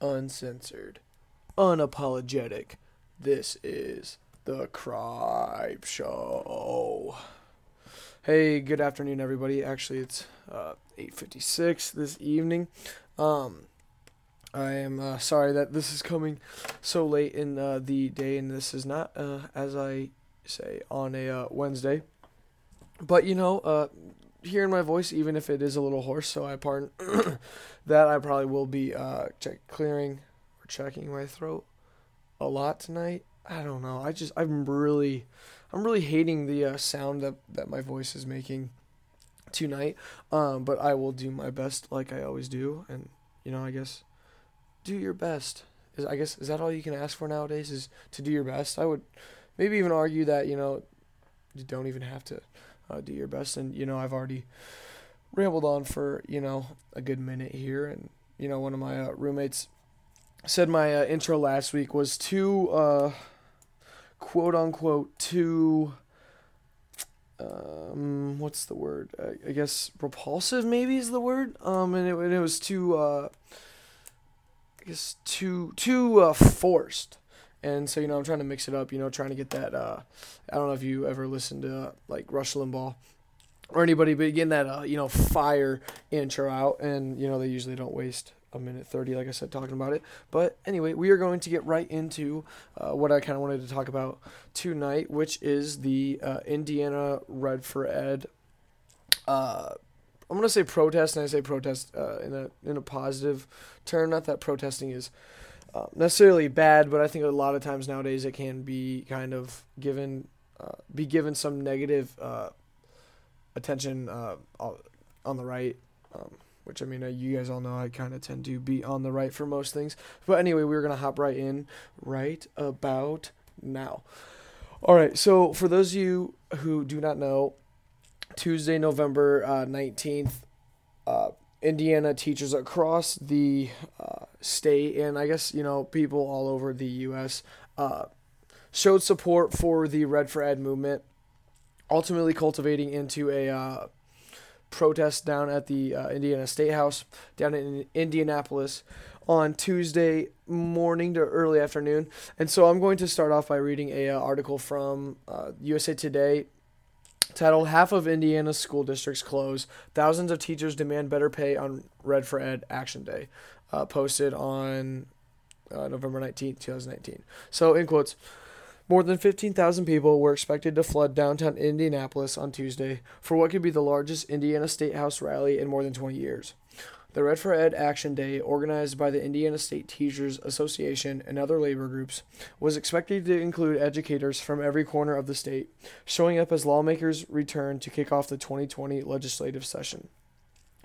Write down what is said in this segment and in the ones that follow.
uncensored, unapologetic. This is the Cripe Show. Hey, good afternoon, everybody. Actually, it's uh, 8:56 this evening. Um, I am uh, sorry that this is coming so late in uh, the day, and this is not, uh, as I say, on a uh, Wednesday. But you know, uh, hearing my voice, even if it is a little hoarse, so I pardon that. I probably will be uh, check clearing or checking my throat a lot tonight. I don't know. I just I'm really I'm really hating the uh, sound that that my voice is making tonight. Um, but I will do my best, like I always do, and you know, I guess do your best. Is I guess is that all you can ask for nowadays? Is to do your best. I would maybe even argue that you know you don't even have to uh, do your best. And you know, I've already rambled on for you know a good minute here, and you know, one of my uh, roommates said my uh, intro last week was too uh, quote unquote too. Um, what's the word? I, I guess repulsive maybe is the word. Um, and it, and it was too, uh, I guess too too forced. And so, you know, I'm trying to mix it up, you know, trying to get that. Uh, I don't know if you ever listened to uh, like Rush Limbaugh or anybody, but getting that, uh, you know, fire intro out. And, you know, they usually don't waste a minute 30, like I said, talking about it. But anyway, we are going to get right into uh, what I kind of wanted to talk about tonight, which is the uh, Indiana Red for Ed. Uh, I'm gonna say protest, and I say protest uh, in a in a positive term. Not that protesting is uh, necessarily bad, but I think a lot of times nowadays it can be kind of given uh, be given some negative uh, attention uh, on the right. Um, which I mean, uh, you guys all know I kind of tend to be on the right for most things. But anyway, we're gonna hop right in right about now. All right, so for those of you who do not know, Tuesday, November uh, nineteenth, Indiana teachers across the uh, state and I guess you know people all over the U.S. Uh, showed support for the Red for Ed movement, ultimately cultivating into a uh, protest down at the uh, Indiana State House down in Indianapolis on Tuesday morning to early afternoon. And so I'm going to start off by reading a uh, article from USA Today titled Half of Indiana's School Districts Close. Thousands of teachers demand better pay on Red for Ed Action Day. Uh, posted on uh, November 19, 2019. So, in quotes, more than 15,000 people were expected to flood downtown Indianapolis on Tuesday for what could be the largest Indiana State House rally in more than 20 years. The Red for Ed Action Day, organized by the Indiana State Teachers Association and other labor groups, was expected to include educators from every corner of the state, showing up as lawmakers returned to kick off the 2020 legislative session.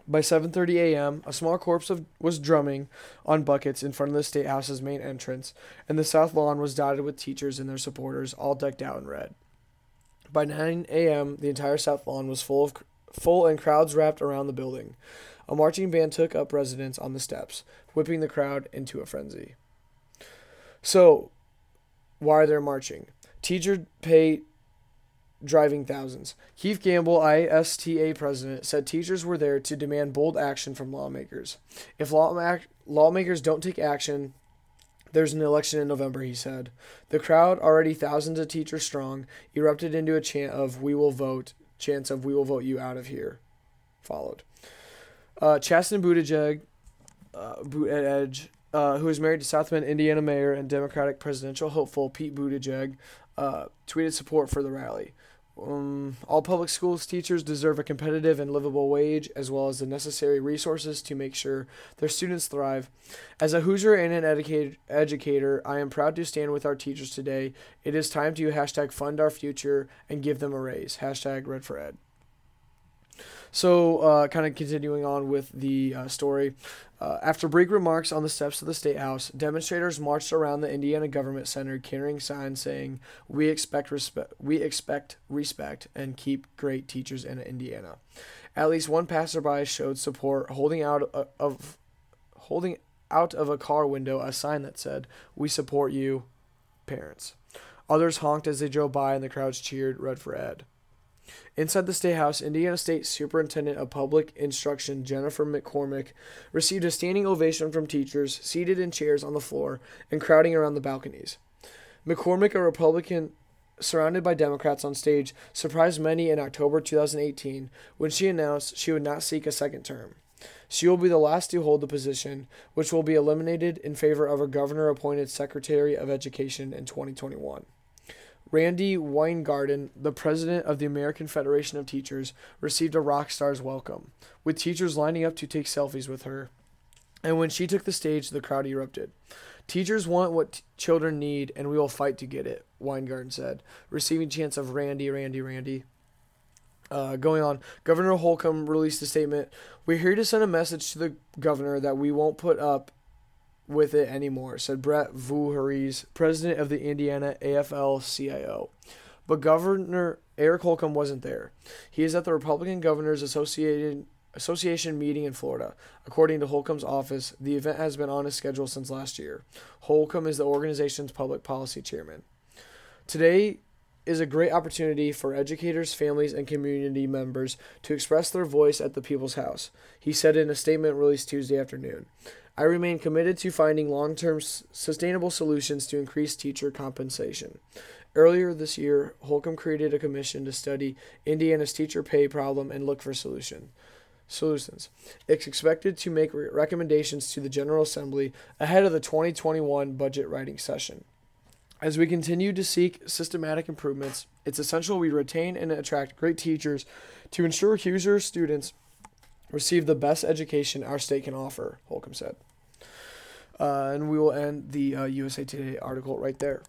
By 7:30 a.m., a small corps of, was drumming on buckets in front of the state house's main entrance, and the south lawn was dotted with teachers and their supporters, all decked out in red. By 9 a.m., the entire south lawn was full of full and crowds wrapped around the building. A marching band took up residence on the steps, whipping the crowd into a frenzy. So, why are they marching? Teacher pay driving thousands. Keith Gambill, ISTA president, said teachers were there to demand bold action from lawmakers. If law- lawmakers don't take action, there's an election in November, he said. The crowd, already thousands of teachers strong, erupted into a chant of "We will vote," chants of "We will vote you out of here," followed. Uh, Chasten Buttigieg, uh, uh, who is married to South Bend, Indiana mayor and Democratic presidential hopeful Pete Buttigieg, uh, tweeted support for the rally. Um, all public schools teachers deserve a competitive and livable wage, as well as the necessary resources to make sure their students thrive. As a Hoosier and an educator, I am proud to stand with our teachers today. It is time to hashtag fund our future and give them a raise. Hashtag Red for Ed. So, uh, kind of continuing on with the uh, story. Uh, after brief remarks on the steps of the State House, demonstrators marched around the Indiana Government Center carrying signs saying, "We expect respect. We expect respect and keep great teachers in Indiana." At least one passerby showed support, holding out uh, of holding out of a car window a sign that said, "We support you, parents." Others honked as they drove by, and the crowds cheered, "Red for Ed." Inside the State House, Indiana State Superintendent of Public Instruction Jennifer McCormick received a standing ovation from teachers seated in chairs on the floor and crowding around the balconies. McCormick, a Republican surrounded by Democrats on stage, surprised many in October 2018 when she announced she would not seek a second term. She will be the last to hold the position, which will be eliminated in favor of a governor appointed Secretary of Education in 2021. Randi Weingarten, the president of the American Federation of Teachers, received a rock star's welcome, with teachers lining up to take selfies with her. And when she took the stage, the crowd erupted. Teachers want what t- children need, and we will fight to get it, Weingarten said, receiving chants of Randy, Randy, Randy. Uh, going on, Governor Holcomb released a statement. We're here to send a message to the governor that we won't put up with it anymore, said Brett Voorhies, president of the Indiana AFL CIO. But Governor Eric Holcomb wasn't there. He is at the Republican Governors Associated Association meeting in Florida. According to Holcomb's office, the event has been on his schedule since last year. Holcomb is the organization's public policy chairman. Today is a great opportunity for educators, families, and community members to express their voice at the People's House, he said in a statement released Tuesday afternoon. I remain committed to finding long term sustainable solutions to increase teacher compensation. Earlier this year, Holcomb created a commission to study Indiana's teacher pay problem and look for solution. Solutions. It's expected to make recommendations to the General Assembly ahead of the 2021 budget writing session. As we continue to seek systematic improvements, it's essential we retain and attract great teachers to ensure Hoosier students receive the best education our state can offer, Holcomb said. Uh, and we will end the uh, USA Today article right there.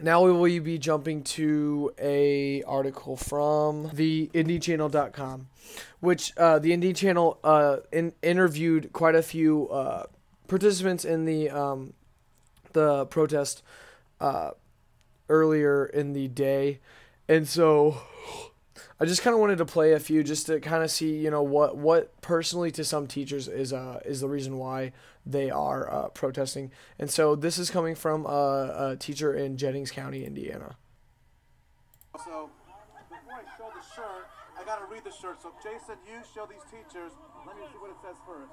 Now we will be jumping to a article from the IndyChannel.com, which uh, the Indy Channel uh, in, interviewed quite a few uh, participants in the um, the protest uh, earlier in the day, and so I just kind of wanted to play a few just to kind of see, you know, what what personally to some teachers is uh is the reason why they are uh, protesting. And so this is coming from a, a teacher in Jennings County, Indiana. So before I show the shirt, I gotta read the shirt. So Jason, you show these teachers. Let me see what it says first.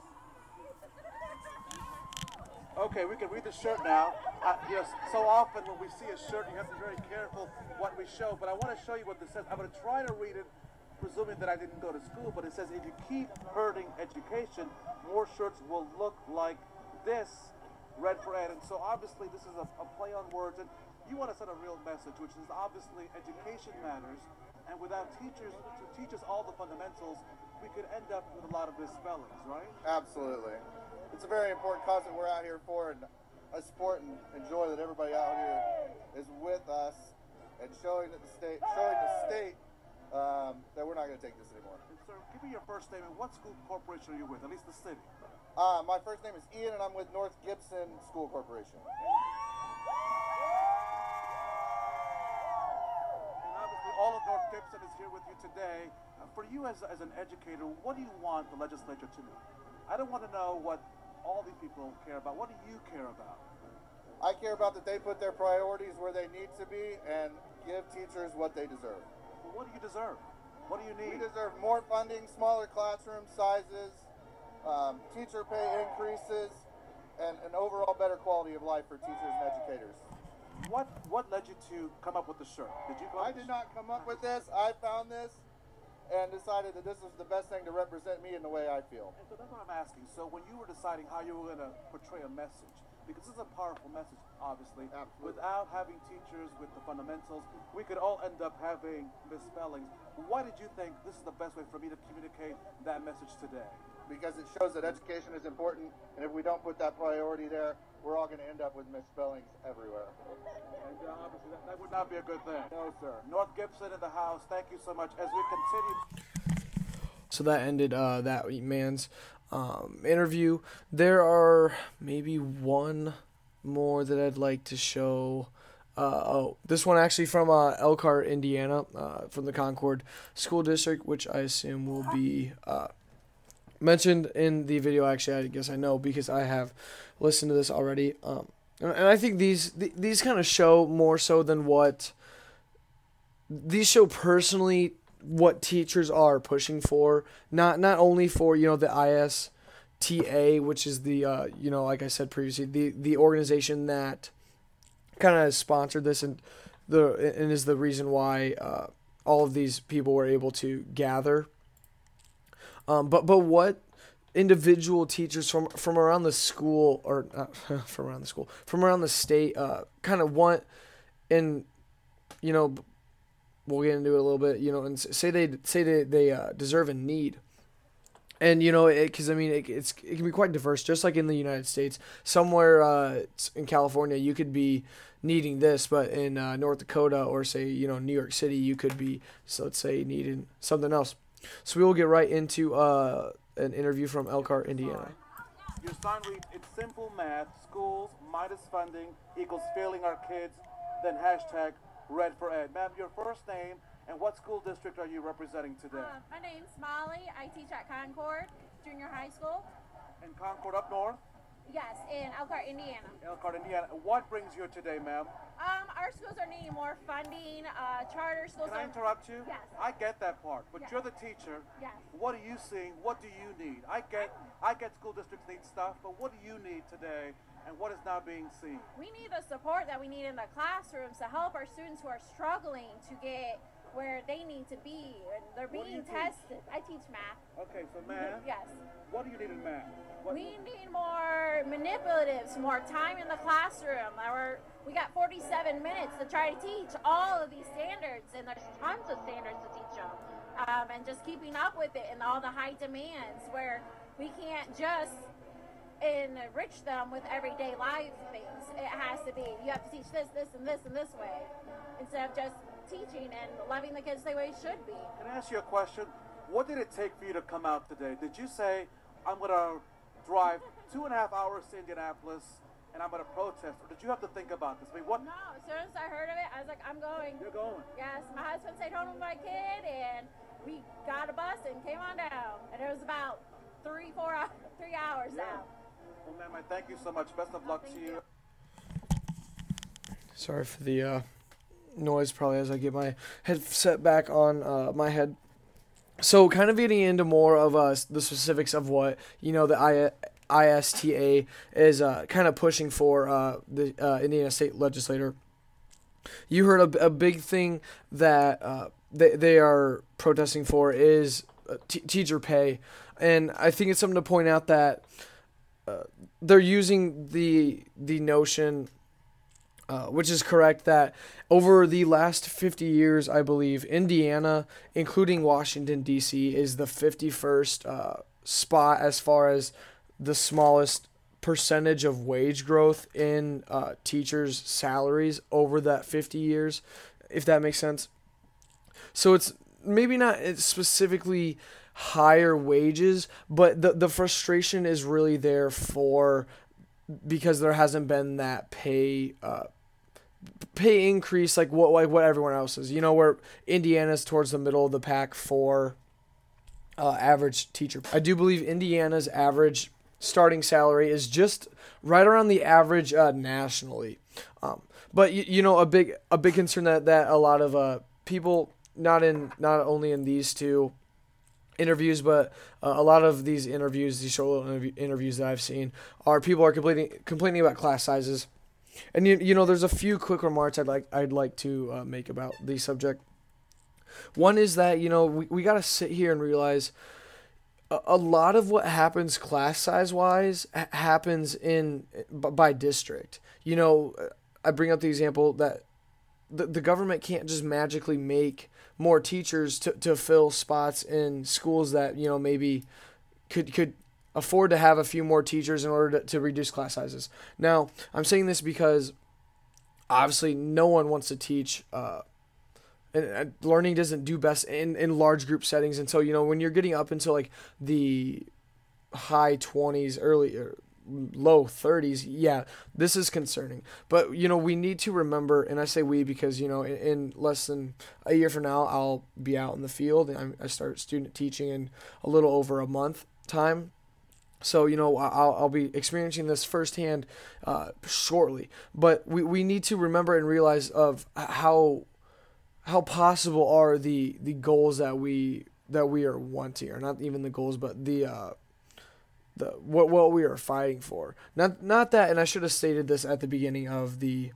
Okay, we can read the shirt now. Uh, yes, so often when we see a shirt, you have to be very careful what we show. But I want to show you what this says. I'm going to try to read it, presuming that I didn't go to school. But it says, if you keep hurting education, more shirts will look like this, red for ed. And so obviously this is a, a play on words. And you want to send a real message, which is obviously education matters. And without teachers to teach us all the fundamentals, we could end up with a lot of misspellings, right? Absolutely it's a very important cause that we're out here for, and I support and enjoy that everybody out here is with us and showing that the state, showing the state um, that we're not going to take this anymore. And sir, give me your first statement. What school corporation are you with? At least the city. Uh, my first name is Ian, and I'm with North Gibson School Corporation. And obviously, all of North Gibson is here with you today. Uh, for you as, as an educator, what do you want the legislature to do? I don't want to know what all these people care about. What do you care about? I care about that they put their priorities where they need to be and give teachers what they deserve. Well, what do you deserve? What do you need? We deserve more funding, smaller classroom sizes, um, teacher pay increases, and an overall better quality of life for teachers and educators. What what led you to come up with the shirt? Did you? I did not come up with this. I found this and decided that this was the best thing to represent me in the way I feel. And so that's what I'm asking. So when you were deciding how you were going to portray a message, because this is a powerful message, obviously. Absolutely. Without having teachers with the fundamentals, we could all end up having misspellings. Why did you think this is the best way for me to communicate that message today? Because it shows that education is important, and if we don't put that priority there, we're all going to end up with misspellings everywhere. And uh, obviously, that, that would not be a good thing. No, sir. North Gibson in the house. Thank you so much. As we continue. So that ended uh, that man's um, interview. There are maybe one more that I'd like to show. Uh, oh, this one actually from uh, Elkhart, Indiana, uh, from the Concord School District, which I assume will be uh, mentioned in the video. Actually, I guess I know because I have listened to this already. Um, and I think these th- these kind of show more so than what these show personally what teachers are pushing for. Not not only for you know the ISTA, which is the uh, you know like I said previously, the the organization that kind of sponsored this and the and is the reason why uh, all of these people were able to gather. Um, but but what individual teachers from from around the school or uh, from around the school from around the state uh, kind of want and you know we'll get into it a little bit you know and say they say they, they uh, deserve a need. And you know because i mean it, it's it can be quite diverse just like in the united states. Somewhere uh, in california you could be needing this but in uh, north dakota or say you know new york city you could be so let's say needing something else so we will get right into uh, an interview from Elkhart, Indiana. Your sign reads, it's simple math, schools minus funding equals failing our kids, then hashtag red for ed. Ma'am, your first name and what school district are you representing today? Uh, my name's Molly. I teach at Concord Junior High School. In Concord up north? Yes, in Elkhart, Indiana. Elkhart, Indiana. What brings you today, ma'am? Um, our schools are needing more funding. Uh, charter schools. Can I interrupt you? Yes. I get that part, but Yes. you're the teacher. Yes. What are you seeing? What do you need? I get, I get school districts need stuff, but what do you need today, and what is not being seen? We need the support that we need in the classrooms to help our students who are struggling to get where they need to be. And they're What being you teach? tested. I teach math. Okay, so math. Yes. What do you need in math? What, We need more manipulatives, more time in the classroom. Our, we got 47 minutes to try to teach all of these standards, and there's tons of standards to teach them. Um, and just keeping up with it and all the high demands where we can't just enrich them with everyday life things. It has to be, you have to teach this, this, and this, and this way, instead of just teaching and loving the kids the way it should be. Can I ask you a question? What did it take for you to come out today? Did you say, I'm going to drive two and a half hours to Indianapolis and I'm going to protest? Or did you have to think about this? I mean, what? No, as soon as I heard of it, I was like, I'm going. You're going. Yes, my husband stayed home with my kid, and we got a bus and came on down. And it was about three, four, hou- three hours out. Well, ma'am, I thank you so much. Best of luck to you. you. Sorry for the uh, noise, probably as I get my headset back on uh, my head. So, kind of getting into more of uh, the specifics of what you know the I- ISTA is uh, kind of pushing for uh, the uh, Indiana State Legislator. You heard a, a big thing that uh, they they are protesting for is uh, t- teacher pay, and I think it's something to point out that uh, they're using the the notion uh, which is correct that over the last 50 years, I believe, Indiana, including Washington, D.C., is the 51st uh, spot as far as the smallest percentage of wage growth in uh, teachers' salaries over that 50 years, if that makes sense. So it's maybe not it's specifically higher wages, but the, the frustration is really there for because there hasn't been that pay uh, pay increase like what like what everyone else is. You know where Indiana's towards the middle of the pack for uh, average teacher. I do believe Indiana's average starting salary is just right around the average uh, nationally. Um, but you, you know a big a big concern that that a lot of uh, people not in not only in these two interviews, but uh, a lot of these interviews, these short little interview, interviews that I've seen, are people are complaining complaining about class sizes, and you, you know there's a few quick remarks I'd like I'd like to uh, make about the subject. One is that you know we, we got to sit here and realize a, a lot of what happens class size wise ha- happens in by district. You know, I bring up the example that the, the government can't just magically make more teachers to, to fill spots in schools that you know maybe could could afford to have a few more teachers in order to, to reduce class sizes. Now i'm saying this because obviously no one wants to teach uh, and, learning doesn't do best in, in large group settings. And so you know when you're getting up into like the high 20s early or low 30s yeah this is concerning. But you know we need to remember and i say we because you know in, in less than a year from now i'll be out in the field and I'm, i start student teaching in a little over a month time so you know I'll, I'll be experiencing this firsthand uh, shortly but we, we need to remember and realize of how how possible are the the goals that we that we are wanting, or not even the goals, but the uh, the what what we are fighting for. Not not that, and I should have stated this at the beginning of the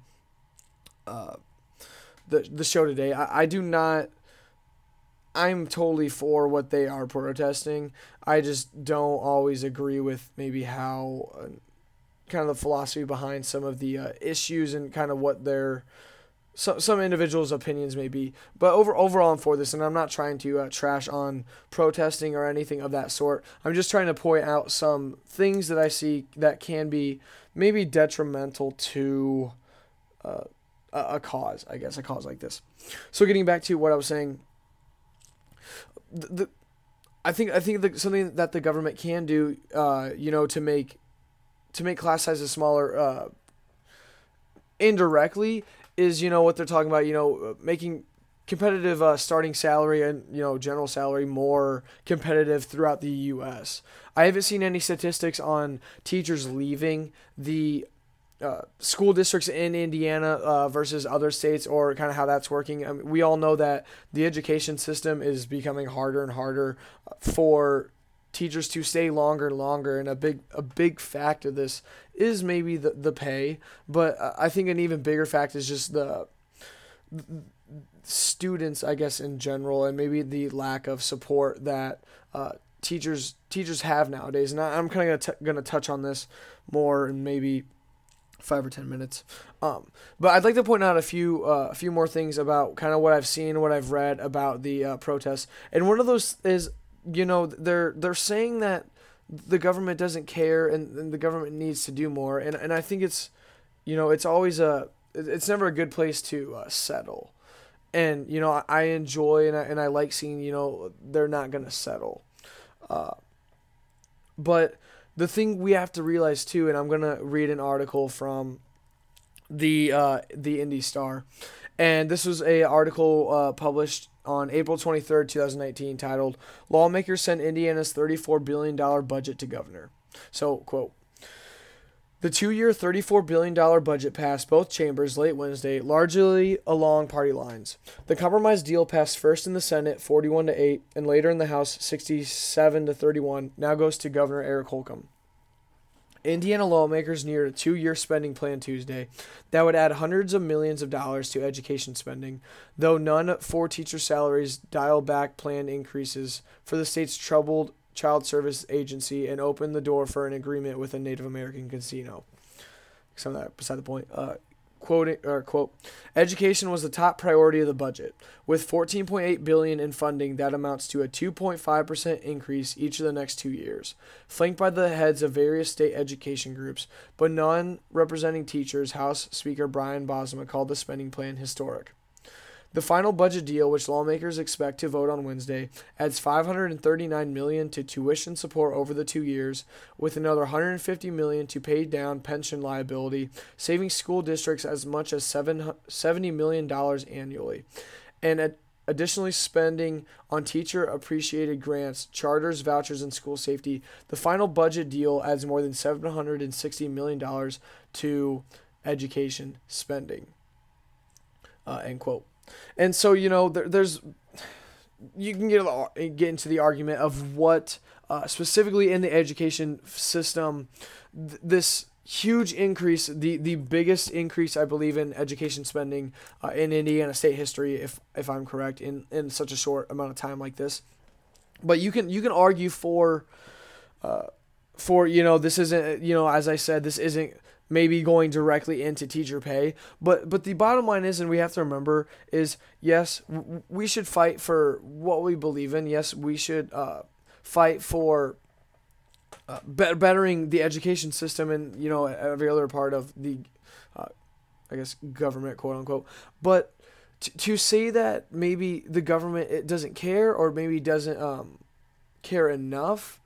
uh, the the show today. I, I do not. I'm totally for what they are protesting. I just don't always agree with maybe how uh, kind of the philosophy behind some of the uh, issues and kind of what they're some some individuals' opinions may be, but over overall I'm for this, and I'm not trying to uh, trash on protesting or anything of that sort. I'm just trying to point out some things that I see that can be maybe detrimental to uh, a cause, I guess, a cause like this. So getting back to what I was saying, the, I think I think the, something that the government can do, uh, you know, to make to make class sizes smaller, uh, indirectly is you know what they're talking about. You know, uh, making competitive uh, starting salary and you know general salary more competitive throughout the U.S. I haven't seen any statistics on teachers leaving the uh, school districts in Indiana uh, versus other states, or kind of how that's working. I mean, we all know that the education system is becoming harder and harder for teachers to stay longer and longer, and a big a big fact of this is maybe the the pay, but I think an even bigger fact is just the students, I guess in general, and maybe the lack of support that uh, teachers teachers have nowadays. And I, am kind of gonna gonna touch on this more and maybe five or ten minutes. Um, but I'd like to point out a few uh, a few more things about kind of what I've seen, what I've read about the uh, protests, and one of those is you know they're they're saying that the government doesn't care and, and the government needs to do more. And and I think it's you know it's always a it's never a good place to uh, settle. And you know I, enjoy and I, and I like seeing you know they're not gonna settle. Uh, but the thing we have to realize too and I'm gonna read an article from the uh, the Indy Star and this was a article uh, published on April 23rd, 2019, titled Lawmakers Send Indiana's $34 billion Budget to Governor. So, quote, the two year, $34 billion budget passed both chambers late Wednesday, largely along party lines. The compromise deal passed first in the Senate, 41 to 8, and later in the House, 67 to 31, now goes to Governor Eric Holcomb. Indiana lawmakers neared a two year spending plan Tuesday that would add hundreds of millions of dollars to education spending, though none for teacher salaries dial back plan increases for the state's troubled child service agency and open the door for an agreement with a Native American casino. Some of that beside the point. Uh, quoting or quote education was the top priority of the budget with 14.8 billion in funding that amounts to a 2.5% increase each of the next 2 years flanked by the heads of various state education groups but none representing teachers house speaker Brian Bosma called the spending plan historic the final budget deal, which lawmakers expect to vote on Wednesday, adds 539 million to tuition support over the 2 years, with another 150 million to pay down pension liability, saving school districts as much as 70 million dollars annually. And additionally spending on teacher appreciated grants, charters, vouchers, and school safety. The final budget deal adds more than $760 million to education spending. Uh, end quote. And so you know there, there's you can get get into the argument of what uh, specifically in the education system th- this huge increase the the biggest increase I believe in education spending uh, in Indiana state history if if I'm correct in in such a short amount of time like this. But you can you can argue for uh, for you know this isn't you know as I said this isn't maybe going directly into teacher pay. But but the bottom line is, and we have to remember, is yes, w- we should fight for what we believe in. Yes, we should uh, fight for uh, be- bettering the education system and you know every other part of the, uh, I guess government quote unquote. But t- to say that maybe the government it doesn't care or maybe doesn't um, care enough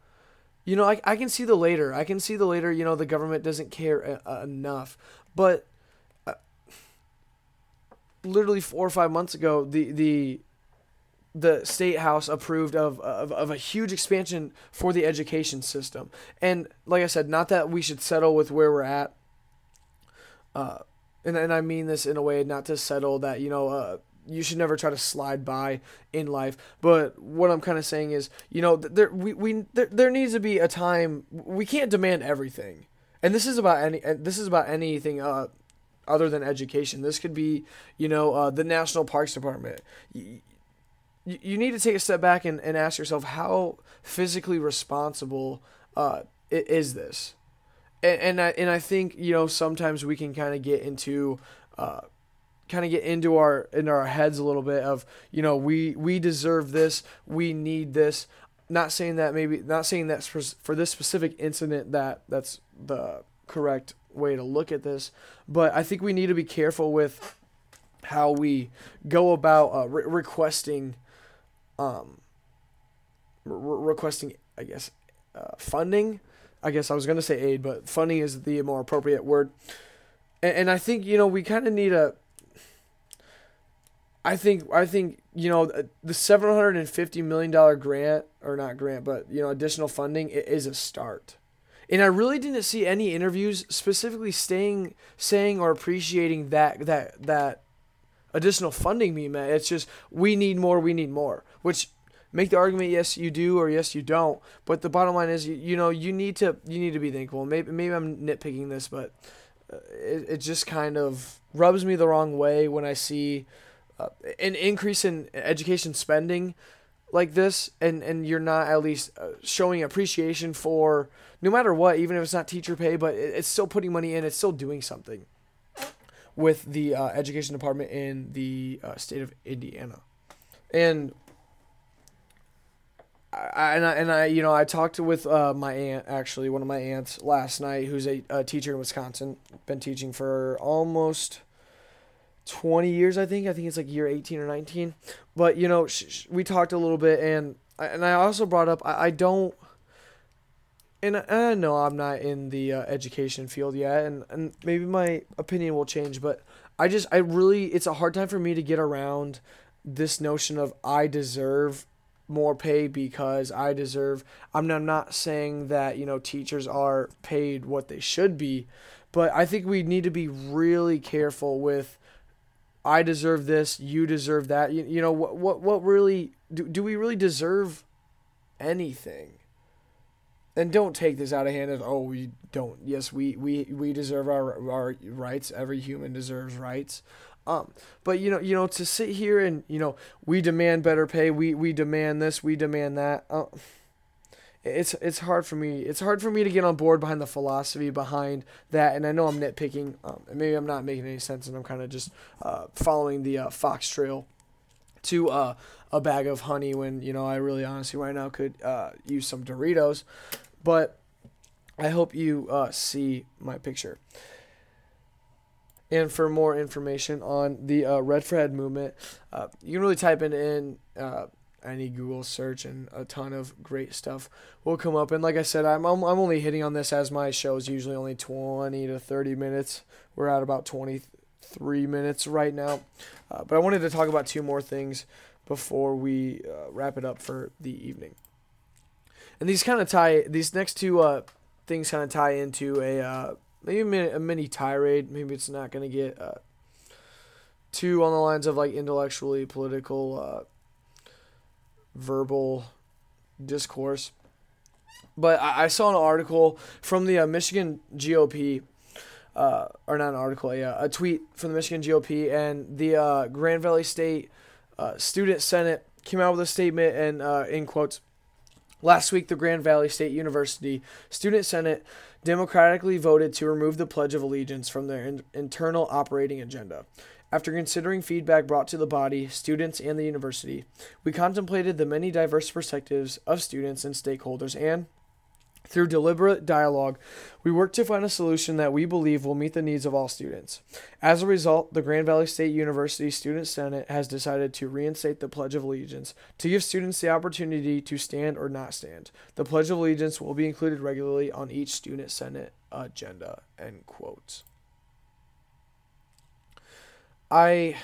you know, I, I can see the later. I can see the later, you know, the government doesn't care uh, enough. But uh, literally four or five months ago, the, the, the state house approved of, of, of a huge expansion for the education system. And like I said, not that we should settle with where we're at. Uh, and, and I mean this in a way not to settle that, you know, uh, you should never try to slide by in life. But what I'm kind of saying is, you know, there we, we there, there needs to be a time we can't demand everything. And this is about any and this is about anything uh, other than education. This could be, you know, uh, the National Parks Department. You, you need to take a step back and, and ask yourself how physically responsible uh, is this? And, and I and I think you know sometimes we can kind of get into uh, kind of get into our in our heads a little bit of you know we we deserve this we need this. Not saying that maybe not saying that for, for this specific incident that that's the correct way to look at this but i think we need to be careful with how we go about uh, re- requesting um re- requesting i guess uh, funding. I guess i was going to say aid but funding is the more appropriate word. And, and i think you know we kind of need a I think I think you know the seven hundred and fifty million dollar grant or not grant, but you know additional funding is a start. And I really didn't see any interviews specifically staying saying or appreciating that that that additional funding being met. It's just we need more, we need more. Which make the argument yes you do or yes you don't. But the bottom line is you, you know you need to you need to be thankful. Maybe maybe I'm nitpicking this, but uh, it it just kind of rubs me the wrong way when I see uh, an increase in education spending like this and and you're not at least uh, showing appreciation for no matter what even if it's not teacher pay but it, it's still putting money in it's still doing something with the uh, education department in the uh, state of indiana. And I, and I, and I, you know, I talked with uh, my aunt, actually, one of my aunts last night, who's a, a teacher in Wisconsin, been teaching for almost 20 years, I think. I think it's like year 18 or 19. But, you know, sh- sh- we talked a little bit, and and I also brought up I, I don't, and I, and I know I'm not in the uh, education field yet, and, and maybe my opinion will change, but I just, I really, it's a hard time for me to get around this notion of I deserve more pay because I deserve. I'm not, I'm not saying that, you know, teachers are paid what they should be, but I think we need to be really careful with I deserve this, you deserve that. You, you know what what what really do, do we really deserve anything? And don't take this out of hand as oh we don't. Yes, we we we deserve our our rights. Every human deserves rights. Um, but you know, you know, to sit here and you know, we demand better pay. We we demand this. We demand that. Uh, it's it's hard for me. It's hard for me to get on board behind the philosophy behind that. And I know I'm nitpicking, um, maybe I'm not making any sense, and I'm kind of just uh, following the uh, fox trail to uh, a bag of honey when you know I really honestly right now could uh, use some Doritos. But I hope you uh, see my picture. And for more information on the uh, Red for Ed movement, you can really type in in any Google search, and a ton of great stuff will come up. And like I said, I'm, I'm, I'm only hitting on this as my show is usually only 20 to 30 minutes. We're at about 23 minutes right now. Uh, but I wanted to talk about two more things before we uh, wrap it up for the evening. And these kind of tie, these next two uh, things kind of tie into a uh, maybe a mini, a mini tirade. Maybe it's not going to get uh, too on the lines of like intellectually political uh, verbal discourse. But I, I saw an article from the uh, Michigan GOP, uh, or not an article, yeah, a tweet from the Michigan GOP, and the uh, Grand Valley State uh, Student Senate came out with a statement, and uh, in quotes, last week the Grand Valley State University Student Senate democratically voted to remove the Pledge of Allegiance from their in- internal operating agenda. After considering feedback brought to the body, students, and the university, we contemplated the many diverse perspectives of students and stakeholders and, through deliberate dialogue, we worked to find a solution that we believe will meet the needs of all students. As a result, the Grand Valley State University Student Senate has decided to reinstate the Pledge of Allegiance to give students the opportunity to stand or not stand. The Pledge of Allegiance will be included regularly on each Student Senate agenda. End quote. I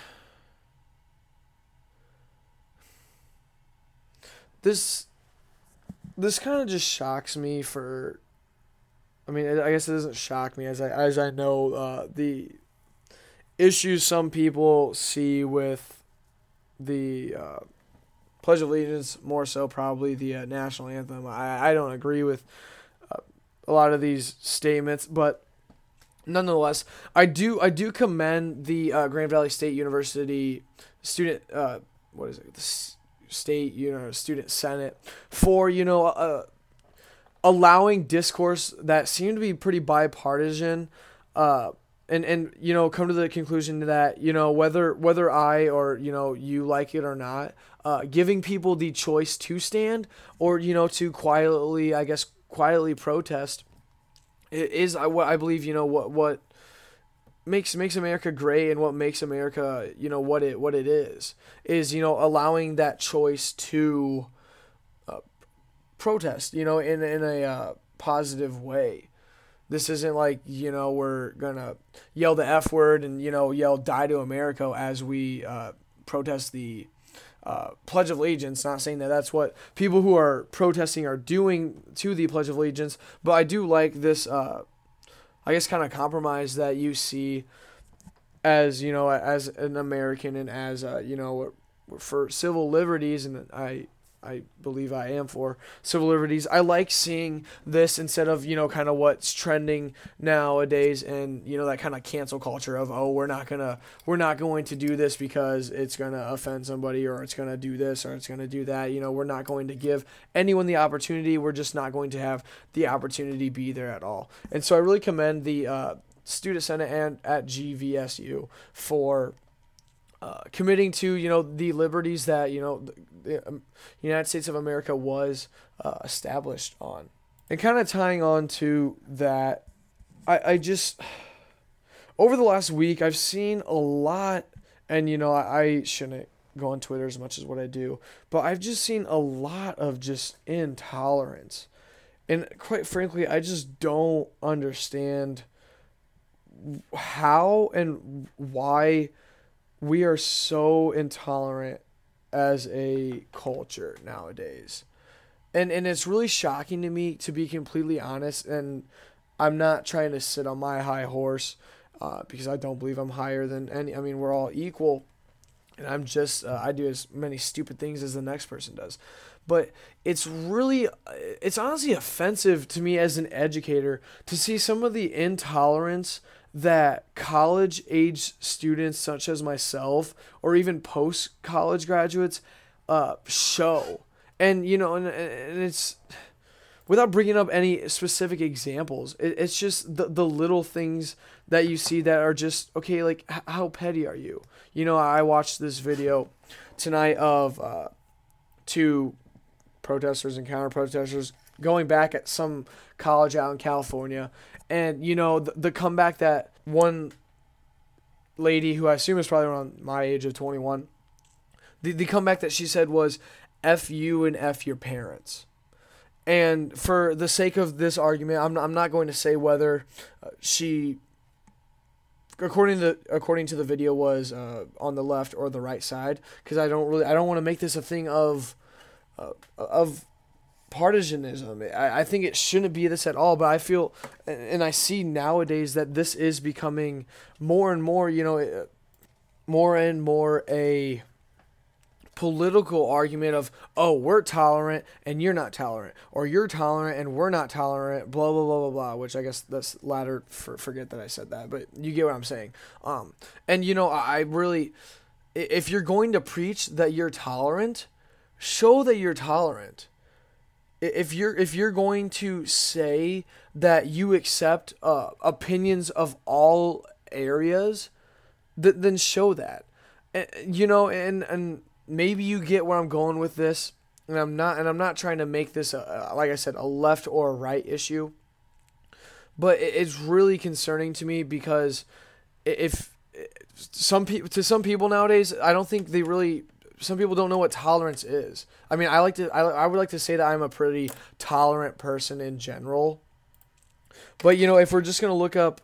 this this kind of just shocks me for I mean I guess it doesn't shock me as I as I know uh, the issues some people see with the uh, Pledge of Allegiance, more so probably the uh, national anthem. I, I don't agree with uh, a lot of these statements, but nonetheless, I do I do commend the uh, Grand Valley State University student uh, what is it the state you know student senate for you know uh, allowing discourse that seemed to be pretty bipartisan. Uh, and and you know come to the conclusion that you know whether whether I or you know you like it or not, uh, giving people the choice to stand or you know to quietly I guess quietly protest is I what I believe you know what what makes makes America great and what makes America you know what it what it is is you know allowing that choice to uh, protest you know in in a uh, positive way. This isn't like you know we're gonna yell the f word and you know yell "Die to America" as we uh, protest the uh, Pledge of Allegiance. Not saying that that's what people who are protesting are doing to the Pledge of Allegiance, but I do like this. Uh, I guess kind of compromise that you see as you know as an American and as uh, you know for civil liberties and I I believe I am for civil liberties. I like seeing this instead of, you know, kind of what's trending nowadays and, you know, that kind of cancel culture of, oh, we're not going to we're not going to do this because it's going to offend somebody or it's going to do this or it's going to do that. You know, we're not going to give anyone the opportunity. We're just not going to have the opportunity be there at all. And so I really commend the uh, student senate and at GVSU for uh, committing to you know the liberties that you know the, um, United States of America was uh, established on, and kind of tying on to that, I I just over the last week I've seen a lot, and you know I, I shouldn't go on Twitter as much as what I do, but I've just seen a lot of just intolerance, and quite frankly I just don't understand how and why we are so intolerant as a culture nowadays. And and it's really shocking to me to be completely honest and I'm not trying to sit on my high horse uh, because I don't believe I'm higher than any I mean we're all equal and I'm just uh, I do as many stupid things as the next person does. But it's really it's honestly offensive to me as an educator to see some of the intolerance that college age students such as myself or even post college graduates uh, show. And you know and, and it's without bringing up any specific examples it, it's just the, the little things that you see that are just okay like h- how petty are you? You know i watched this video tonight of uh, two protesters and counter protesters going back at some college out in california and you know the, the comeback that one lady who I assume is probably around my age of 21 the, the comeback that she said was F you and F your parents. And for the sake of this argument, I'm I'm not going to say whether uh, she according to according to the video was uh, on the left or the right side because I don't really I don't want to make this a thing of uh, of partisanism. I, I think it shouldn't be this at all, but I feel, and, I see nowadays that this is becoming more and more, you know, uh, more and more a political argument of, oh, we're tolerant and you're not tolerant, or you're tolerant and we're not tolerant, blah, blah, blah, blah, blah, which I guess that's latter, for, forget that I said that, but you get what I'm saying. Um, and, you know, I really, if you're going to preach that you're tolerant, show that you're tolerant if you're if you're going to say that you accept uh, opinions of all areas, th- then show that. And, you know, and and maybe you get where I'm going with this. And I'm not and I'm not trying to make this a, like I said a left or a right issue. But it- it's really concerning to me because if some people to some people nowadays, I don't think they really some people don't know what tolerance is. I mean, I like to I, I would like to say that I'm a pretty tolerant person in general. But you know, if we're just going to look up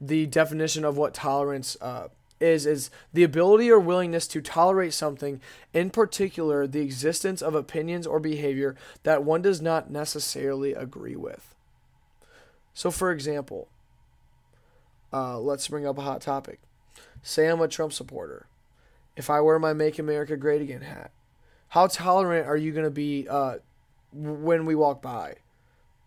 the definition of what tolerance uh, is is the ability or willingness to tolerate something, in particular the existence of opinions or behavior that one does not necessarily agree with. So for example, uh, let's bring up a hot topic. Say I'm a Trump supporter if I wear my Make America Great Again hat? How tolerant are you going to be uh, when we walk by?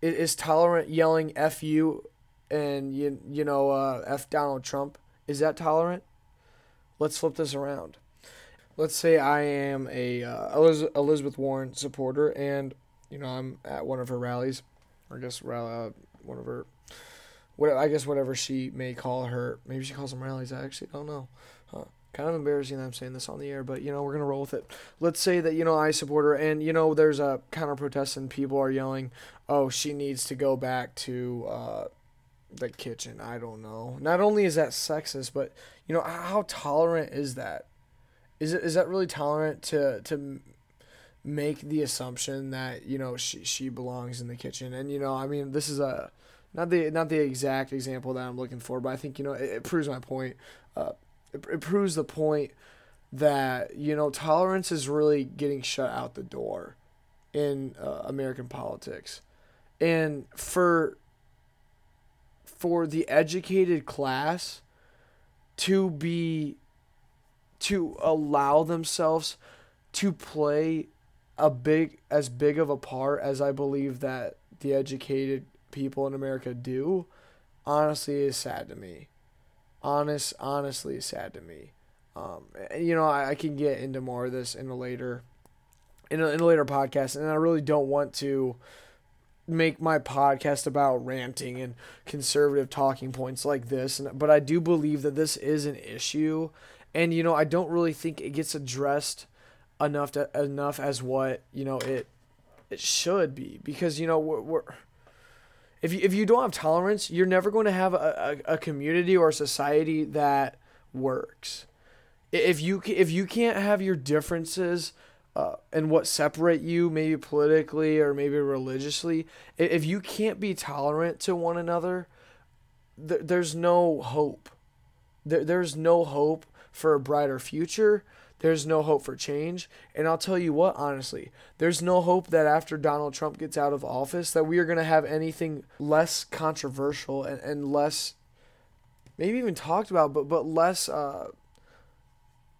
Is, tolerant yelling "f you" and you you know uh, "f Donald Trump"? Is that tolerant? Let's flip this around. Let's say I am a uh, Elizabeth Warren supporter, and you know I'm at one of her rallies, or I guess uh, one of her, what I guess whatever she may call her. Maybe she calls them rallies. I actually don't know. Huh. Kind of embarrassing that I'm saying this on the air, but you know we're gonna roll with it. Let's say that you know I support her, and you know there's a counter protest, and people are yelling, "Oh, she needs to go back to." Uh, the kitchen. I don't know. Not only is that sexist, but you know how tolerant is that? Is it is that really tolerant to to make the assumption that you know she she belongs in the kitchen? And you know, I mean, this is a not the not the exact example that I'm looking for, but I think you know it, it proves my point. Uh, it, proves the point that you know tolerance is really getting shut out the door in uh, American politics, and for for the educated class to be to allow themselves to play a big as big of a part as I believe that the educated people in America do honestly is sad to me. Honest honestly sad to me. Um, you know, I, I can get into more of this in a later in a, in a later podcast and I really don't want to make my podcast about ranting and conservative talking points like this and but I do believe that this is an issue and you know I don't really think it gets addressed enough to, enough as what you know it it should be because you know we're, we're if you if you don't have tolerance you're never going to have a, a, a community or a society that works. If you if you can't have your differences uh, and what separate you maybe politically or maybe religiously if you can't be tolerant to one another th- there's no hope. There, there's no hope for a brighter future there's no hope for change and i'll tell you what honestly there's no hope that after donald trump gets out of office that we are going to have anything less controversial and, and less maybe even talked about but but less uh,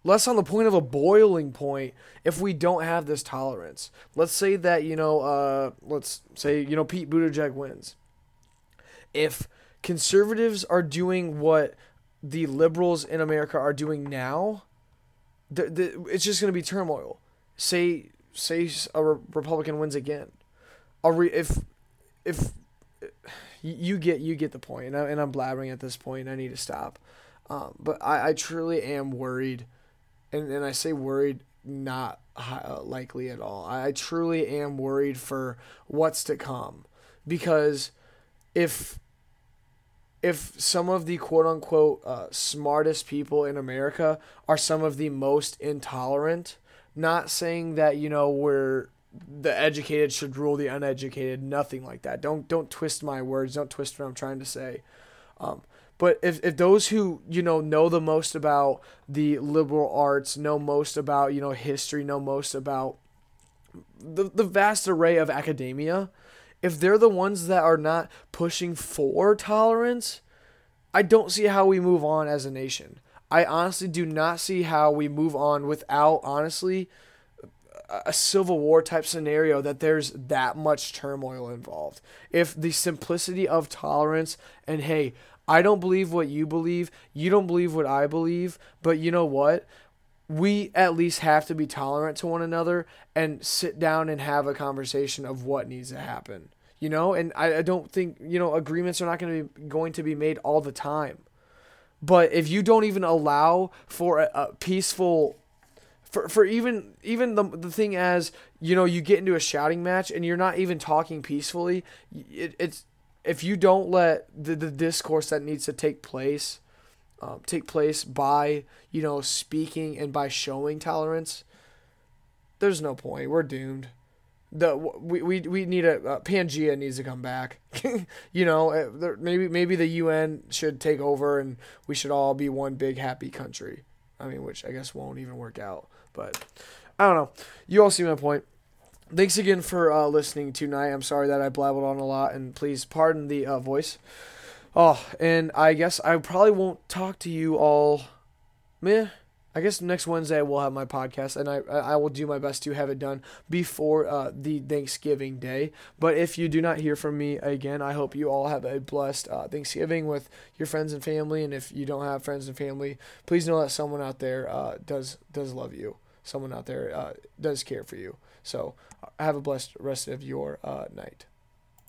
less on the point of a boiling point if we don't have this tolerance. Let's say that, you know, uh, let's say, you know, Pete Buttigieg wins. If conservatives are doing what the liberals in America are doing now, the, the, it's just going to be turmoil. Say, say a Republican wins again. A re, if, if, you get you get the point, and, I, and I'm blabbering at this point. I need to stop, um, but I, I truly am worried and, and I say worried not uh, likely at all. I truly am worried for what's to come because if if some of the quote unquote uh, smartest people in America are some of the most intolerant, not saying that you know we're the educated should rule the uneducated, nothing like that. Don't don't twist my words. Don't twist what I'm trying to say. Um, but if, if those who, you know, know the most about the liberal arts, know most about, you know, history, know most about the, the vast array of academia, if they're the ones that are not pushing for tolerance, I don't see how we move on as a nation. I honestly do not see how we move on without, honestly, a civil war type scenario that there's that much turmoil involved. If the simplicity of tolerance and hey, I don't believe what you believe. You don't believe what I believe. But you know what? We at least have to be tolerant to one another and sit down and have a conversation of what needs to happen. You know, and I, I don't think, you know, agreements are not going to be going to be made all the time. But if you don't even allow for a, a peaceful for, for even even the, the thing as you know you get into a shouting match and you're not even talking peacefully it, it's if you don't let the, the discourse that needs to take place um, take place by you know speaking and by showing tolerance there's no point. We're doomed. The we, we, we need a uh, Pangea needs to come back. You know there, maybe maybe the UN should take over and we should all be one big happy country. I mean which I guess won't even work out but I don't know. You all see my point. Thanks again for uh, listening tonight. I'm sorry that I blabbled on a lot, and please pardon the uh, voice. Oh, and I guess I probably won't talk to you all. Meh. I guess next Wednesday we'll have my podcast, and I I will do my best to have it done before uh, the Thanksgiving day. But if you do not hear from me again, I hope you all have a blessed uh, Thanksgiving with your friends and family. And if you don't have friends and family, please know that someone out there uh, does does love you. Someone out there uh, does care for you. So uh, have a blessed rest of your uh, night.